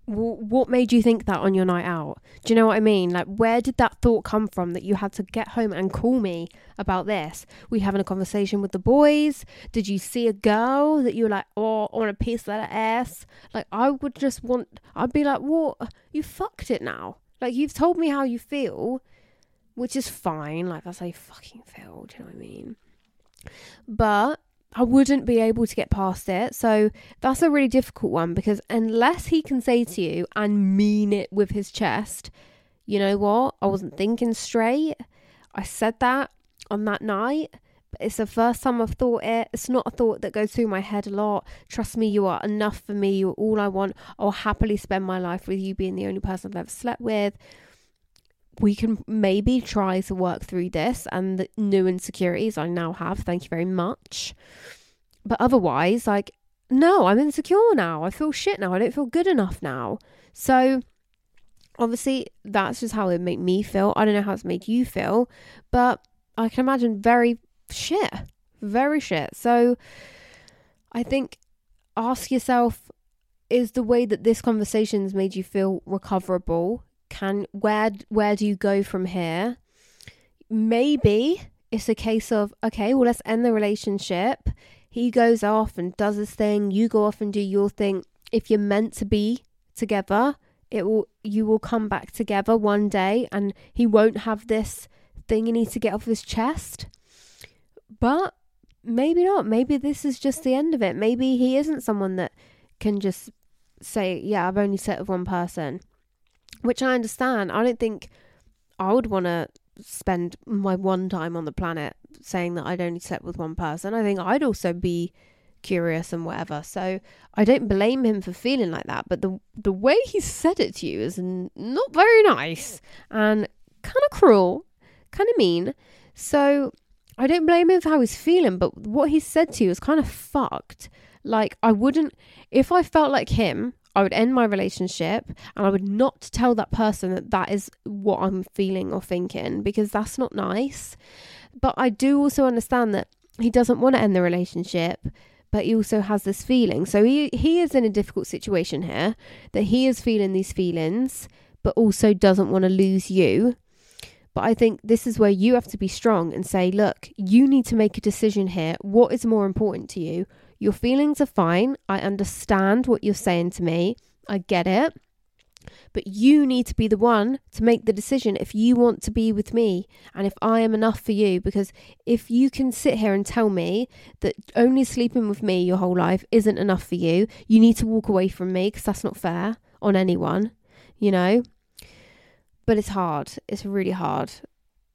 what made you think that on your night out? Do you know what I mean? Like, where did that thought come from that you had to get home and call me about this? You having a conversation with the boys? Did you see a girl that you were like, oh, want a piece of that ass? Like, I would just want, I'd be like, what? You fucked it now. Like, you've told me how you feel, which is fine. Like, how you fucking feel. Do you know what I mean? But I wouldn't be able to get past it. So that's a really difficult one because unless he can say to you and mean it with his chest, you know what? I wasn't thinking straight. I said that on that night, but it's the first time I've thought it. It's not a thought that goes through my head a lot. Trust me, you are enough for me. You're all I want. I'll happily spend my life with you being the only person I've ever slept with we can maybe try to work through this and the new insecurities I now have. Thank you very much. But otherwise, like, no, I'm insecure now. I feel shit now. I don't feel good enough now. So, obviously, that's just how it made me feel. I don't know how it's made you feel, but I can imagine very shit. Very shit. So, I think ask yourself is the way that this conversation's made you feel recoverable can where where do you go from here? Maybe it's a case of okay well let's end the relationship. He goes off and does his thing. You go off and do your thing. If you're meant to be together it will you will come back together one day and he won't have this thing he needs to get off his chest. But maybe not. Maybe this is just the end of it. Maybe he isn't someone that can just say yeah i've only slept with one person which I understand. I don't think I would want to spend my one time on the planet saying that I'd only slept with one person. I think I'd also be curious and whatever. So I don't blame him for feeling like that. But the the way he said it to you is n- not very nice and kind of cruel, kind of mean. So I don't blame him for how he's feeling. But what he said to you is kind of fucked. Like I wouldn't if I felt like him. I would end my relationship and I would not tell that person that that is what I'm feeling or thinking because that's not nice. But I do also understand that he doesn't want to end the relationship, but he also has this feeling. So he he is in a difficult situation here that he is feeling these feelings but also doesn't want to lose you. But I think this is where you have to be strong and say, look, you need to make a decision here. What is more important to you? Your feelings are fine. I understand what you're saying to me. I get it. But you need to be the one to make the decision if you want to be with me and if I am enough for you. Because if you can sit here and tell me that only sleeping with me your whole life isn't enough for you, you need to walk away from me because that's not fair on anyone, you know? But it's hard. It's really hard.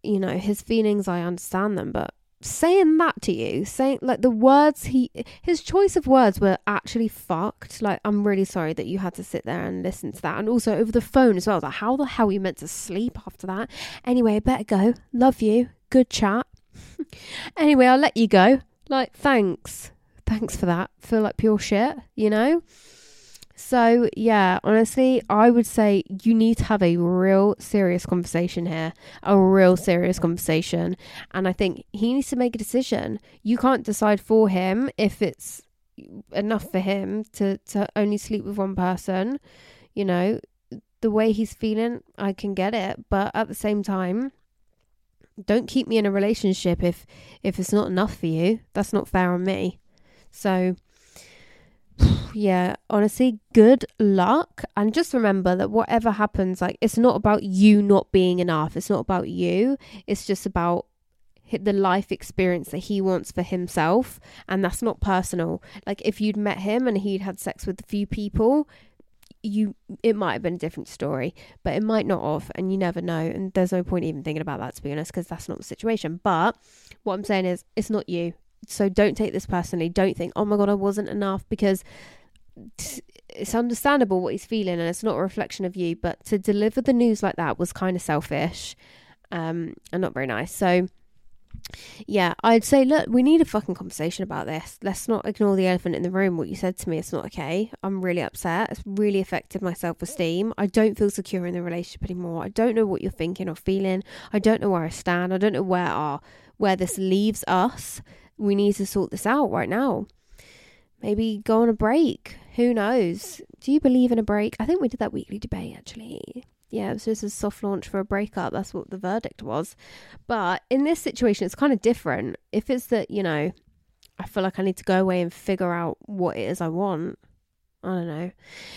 You know, his feelings, I understand them, but saying that to you, saying like the words he, his choice of words were actually fucked. Like, I'm really sorry that you had to sit there and listen to that. And also over the phone as well. Like, how the hell are you meant to sleep after that? Anyway, better go. Love you. Good chat. anyway, I'll let you go. Like, thanks. Thanks for that. Feel like pure shit, you know? So, yeah, honestly, I would say you need to have a real serious conversation here, a real serious conversation. And I think he needs to make a decision. You can't decide for him if it's enough for him to, to only sleep with one person. You know, the way he's feeling, I can get it. But at the same time, don't keep me in a relationship if if it's not enough for you. That's not fair on me. So, yeah, honestly, good luck. And just remember that whatever happens, like, it's not about you not being enough. It's not about you. It's just about the life experience that he wants for himself. And that's not personal. Like, if you'd met him and he'd had sex with a few people, you it might have been a different story, but it might not have, and you never know. And there's no point even thinking about that to be honest, because that's not the situation. But what I'm saying is, it's not you. So don't take this personally. Don't think, oh my god, I wasn't enough, because it's understandable what he's feeling, and it's not a reflection of you. But to deliver the news like that was kind of selfish, um, and not very nice. So yeah, I'd say, look, we need a fucking conversation about this. Let's not ignore the elephant in the room. What you said to me, it's not okay. I'm really upset. It's really affected my self esteem. I don't feel secure in the relationship anymore. I don't know what you're thinking or feeling. I don't know where I stand. I don't know where our where this leaves us. We need to sort this out right now. Maybe go on a break. Who knows? Do you believe in a break? I think we did that weekly debate actually yeah, it was just a soft launch for a breakup. That's what the verdict was. But in this situation, it's kind of different. If it's that, you know, I feel like I need to go away and figure out what it is I want. I don't know.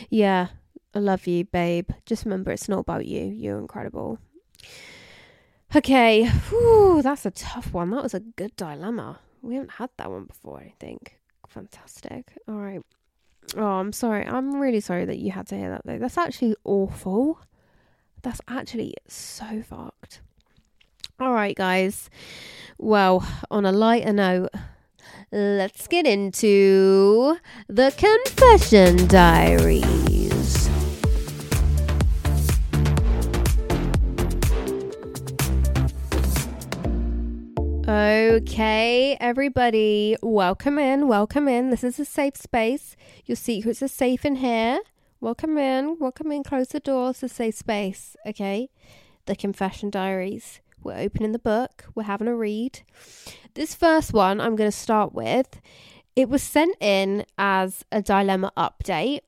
Yeah, I love you, babe. Just remember, it's not about you. You're incredible. Okay, Whew, that's a tough one. That was a good dilemma. We haven't had that one before, I think. Fantastic. All right. Oh, I'm sorry. I'm really sorry that you had to hear that, though. That's actually awful. That's actually so fucked. All right, guys. Well, on a lighter note, let's get into the confession diaries. Okay, everybody, welcome in, welcome in. This is a safe space. Your secrets are safe in here. Welcome in, welcome in, close the doors, a safe space, okay? The Confession Diaries. We're opening the book, we're having a read. This first one I'm going to start with, it was sent in as a dilemma update,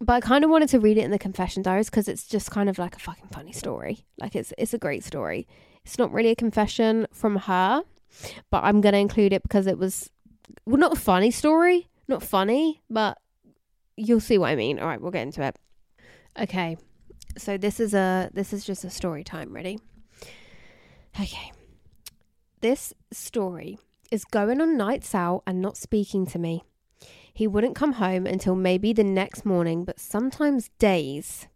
but I kind of wanted to read it in the Confession Diaries because it's just kind of like a fucking funny story. Like it's it's a great story. It's not really a confession from her, but I'm going to include it because it was well not a funny story, not funny, but you'll see what I mean. All right, we'll get into it. Okay. So this is a this is just a story time, ready? Okay. This story is going on nights out and not speaking to me. He wouldn't come home until maybe the next morning, but sometimes days.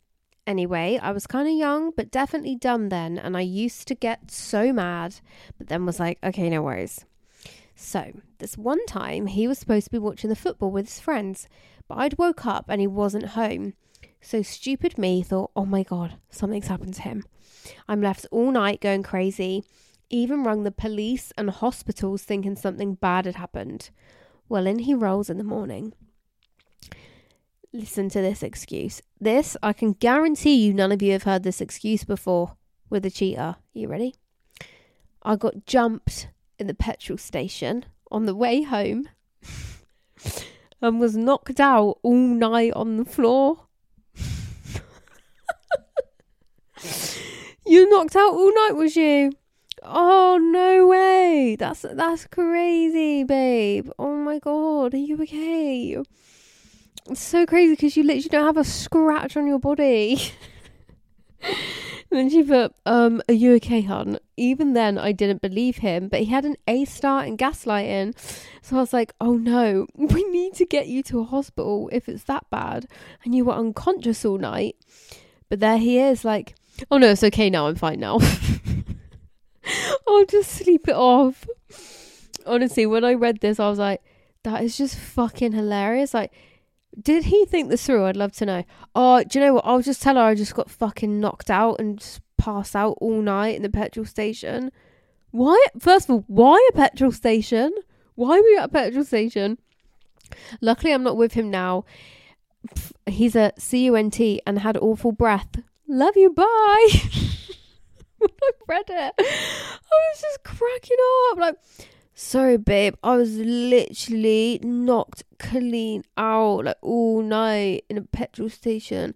Anyway, I was kind of young, but definitely dumb then, and I used to get so mad, but then was like, okay, no worries. So, this one time, he was supposed to be watching the football with his friends, but I'd woke up and he wasn't home. So stupid me thought, oh my god, something's happened to him. I'm left all night going crazy, even rung the police and hospitals thinking something bad had happened. Well, in he rolls in the morning. Listen to this excuse. This, I can guarantee you, none of you have heard this excuse before with a cheater. You ready? I got jumped in the petrol station on the way home. and was knocked out all night on the floor. you knocked out all night, was you? Oh no way! That's that's crazy, babe. Oh my god, are you okay? It's so crazy because you literally don't have a scratch on your body. then she put, um, are you okay, hon? Even then, I didn't believe him, but he had an A star in gaslighting. So I was like, oh no, we need to get you to a hospital if it's that bad. And you were unconscious all night. But there he is, like, oh no, it's okay now, I'm fine now. I'll just sleep it off. Honestly, when I read this, I was like, that is just fucking hilarious. Like, did he think this through? I'd love to know. Oh, do you know what? I'll just tell her I just got fucking knocked out and just passed out all night in the petrol station. Why? First of all, why a petrol station? Why were you at a petrol station? Luckily, I'm not with him now. He's a CUNT and had awful breath. Love you, bye. when I read it, I was just cracking up. Like, Sorry, babe. I was literally knocked clean out like all night in a petrol station.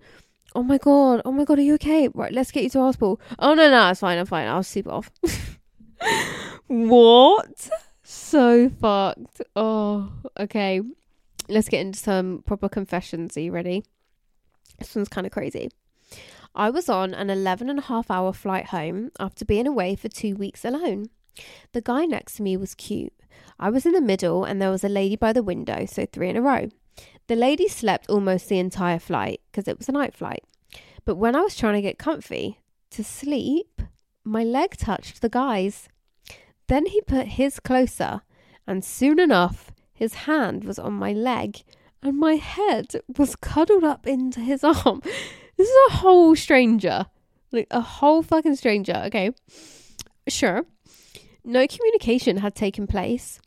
Oh my god. Oh my god. Are you okay? Right, let's get you to hospital. Oh no, no, it's fine. I'm fine. I'll sleep off. what? So fucked. Oh, okay. Let's get into some proper confessions. Are you ready? This one's kind of crazy. I was on an 11 and a half hour flight home after being away for two weeks alone. The guy next to me was cute. I was in the middle and there was a lady by the window, so three in a row. The lady slept almost the entire flight because it was a night flight. But when I was trying to get comfy to sleep, my leg touched the guy's. Then he put his closer, and soon enough, his hand was on my leg, and my head was cuddled up into his arm. This is a whole stranger. Like a whole fucking stranger, okay? Sure. No communication had taken place.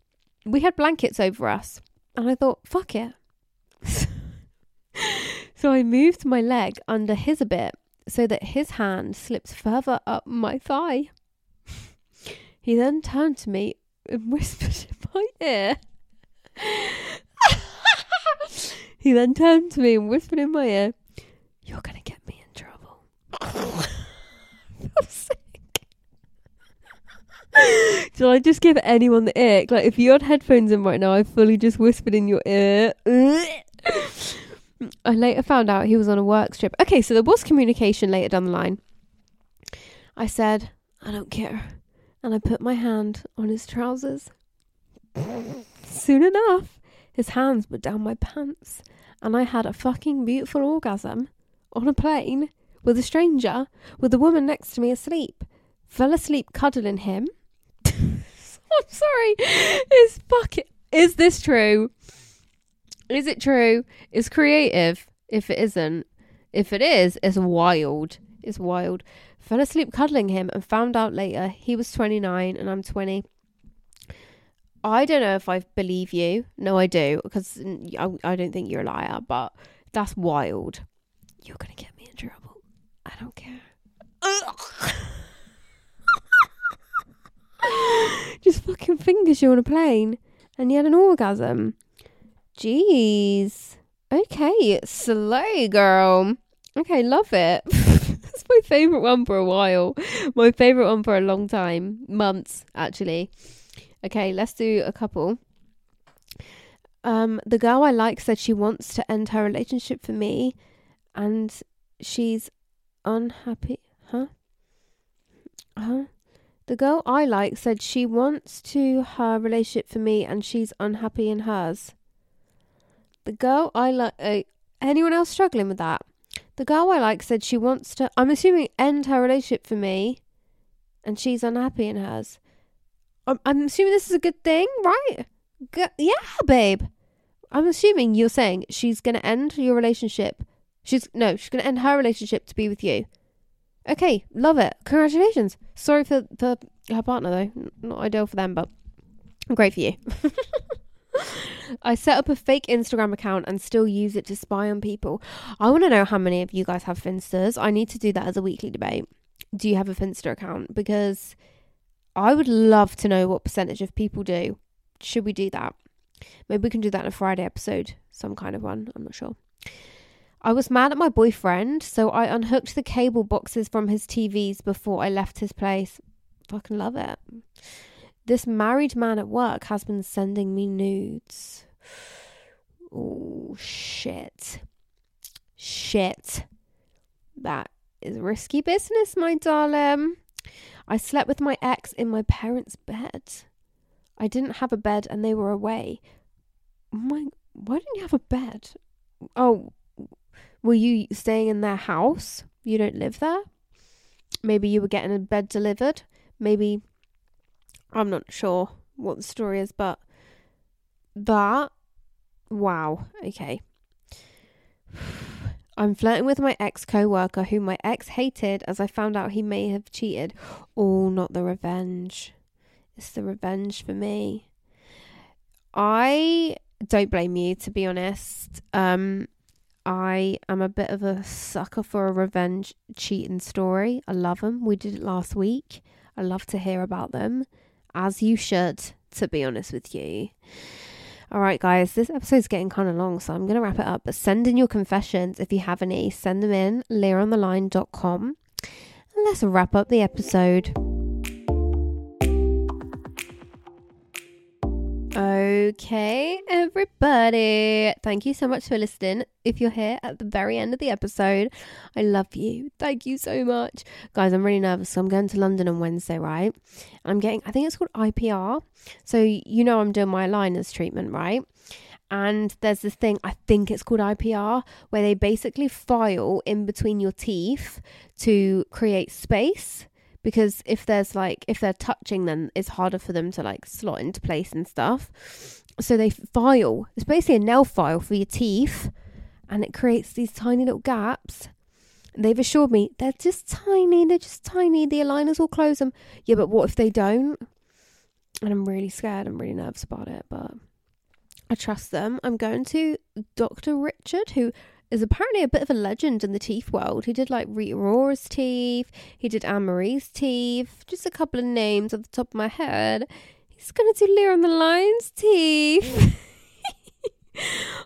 We had blankets over us, and I thought, fuck it. so I moved my leg under his a bit so that his hand slipped further up my thigh. he then turned to me and whispered in my ear. he then turned to me and whispered in my ear, You're going to get me in trouble. Shall I just give anyone the ick? Like, if you had headphones in right now, I fully just whispered in your ear. I later found out he was on a work trip. Okay, so there was communication later down the line. I said, I don't care. And I put my hand on his trousers. Soon enough, his hands were down my pants. And I had a fucking beautiful orgasm on a plane with a stranger, with a woman next to me asleep. Fell asleep cuddling him. I'm sorry. It's fucking. Is this true? Is it true? It's creative. If it isn't, if it is, it's wild. It's wild. Fell asleep cuddling him and found out later he was 29 and I'm 20. I don't know if I believe you. No, I do because I, I don't think you're a liar, but that's wild. You're going to get me in trouble. I don't care. Just fucking fingers you on a plane and you had an orgasm. Jeez. Okay, slow girl. Okay, love it. That's my favourite one for a while. My favourite one for a long time. Months, actually. Okay, let's do a couple. Um, the girl I like said she wants to end her relationship for me and she's unhappy. Huh? Huh? The girl I like said she wants to her relationship for me and she's unhappy in hers. The girl I like. Uh, anyone else struggling with that? The girl I like said she wants to. I'm assuming end her relationship for me, and she's unhappy in hers. I'm, I'm assuming this is a good thing, right? G- yeah, babe. I'm assuming you're saying she's gonna end your relationship. She's no, she's gonna end her relationship to be with you. Okay, love it. Congratulations. Sorry for for her partner though. Not ideal for them, but great for you. I set up a fake Instagram account and still use it to spy on people. I want to know how many of you guys have Finstas. I need to do that as a weekly debate. Do you have a Finsta account? Because I would love to know what percentage of people do. Should we do that? Maybe we can do that in a Friday episode, some kind of one. I'm not sure. I was mad at my boyfriend, so I unhooked the cable boxes from his TVs before I left his place. Fucking love it. This married man at work has been sending me nudes. Oh, shit. Shit. That is risky business, my darling. I slept with my ex in my parents' bed. I didn't have a bed and they were away. My, why didn't you have a bed? Oh, were you staying in their house? You don't live there? Maybe you were getting a bed delivered. Maybe I'm not sure what the story is, but that wow, okay. I'm flirting with my ex co worker whom my ex hated as I found out he may have cheated. Oh, not the revenge. It's the revenge for me. I don't blame you, to be honest. Um, I am a bit of a sucker for a revenge cheating story. I love them. We did it last week. I love to hear about them, as you should, to be honest with you. All right, guys, this episode's getting kind of long, so I'm going to wrap it up. But send in your confessions if you have any. Send them in, leahontheline.com. And let's wrap up the episode. Okay, everybody. Thank you so much for listening. If you're here at the very end of the episode, I love you. Thank you so much. Guys, I'm really nervous. So I'm going to London on Wednesday, right? I'm getting, I think it's called IPR. So, you know, I'm doing my aligners treatment, right? And there's this thing, I think it's called IPR, where they basically file in between your teeth to create space. Because if there's like, if they're touching, then it's harder for them to like slot into place and stuff. So they file, it's basically a nail file for your teeth, and it creates these tiny little gaps. They've assured me they're just tiny, they're just tiny, the aligners will close them. Yeah, but what if they don't? And I'm really scared, I'm really nervous about it, but I trust them. I'm going to Dr. Richard, who is apparently a bit of a legend in the teeth world. He did like Rita Ora's teeth, he did Anne Marie's teeth, just a couple of names off the top of my head. He's to do Leah on the Line's teeth.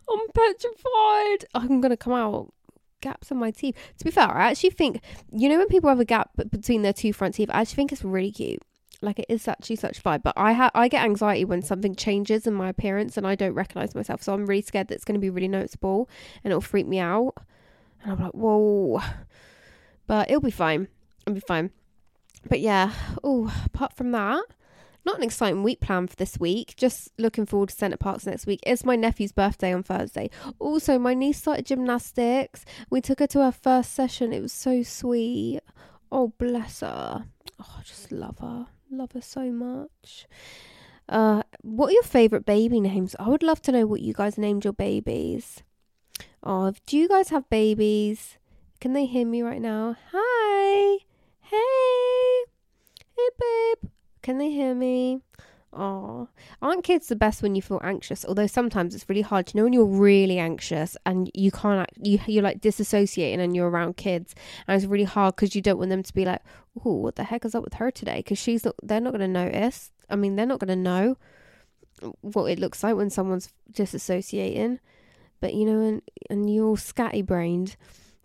I'm petrified. Oh, I'm going to come out gaps in my teeth. To be fair, I actually think, you know, when people have a gap between their two front teeth, I actually think it's really cute. Like it is actually such vibe. But I ha- I get anxiety when something changes in my appearance and I don't recognize myself. So I'm really scared that it's going to be really noticeable and it'll freak me out. And I'm like, whoa. But it'll be fine. It'll be fine. But yeah, oh, apart from that, not an exciting week plan for this week. Just looking forward to Center Parcs next week. It's my nephew's birthday on Thursday. Also, my niece started gymnastics. We took her to her first session. It was so sweet. Oh, bless her. Oh, I just love her. Love her so much. Uh, what are your favourite baby names? I would love to know what you guys named your babies. Oh, do you guys have babies? Can they hear me right now? Hi. Hey. Hey, babe. Can they hear me? Oh, aren't kids the best when you feel anxious? Although sometimes it's really hard. You know when you're really anxious and you can't, you you're like disassociating and you're around kids, and it's really hard because you don't want them to be like, "Oh, what the heck is up with her today?" Because she's not, they're not going to notice. I mean, they're not going to know what it looks like when someone's disassociating. But you know, and and you're scatty brained,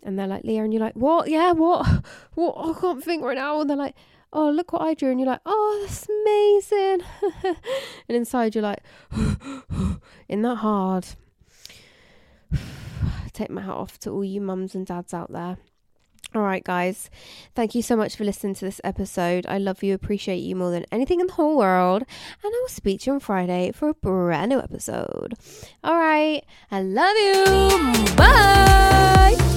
and they're like Leah, and you're like, "What? Yeah, what? What? I can't think right now." And they're like oh, look what I drew. And you're like, oh, that's amazing. and inside you're like, isn't that hard? Take my hat off to all you mums and dads out there. All right, guys. Thank you so much for listening to this episode. I love you, appreciate you more than anything in the whole world. And I will speak to you on Friday for a brand new episode. All right. I love you. Bye.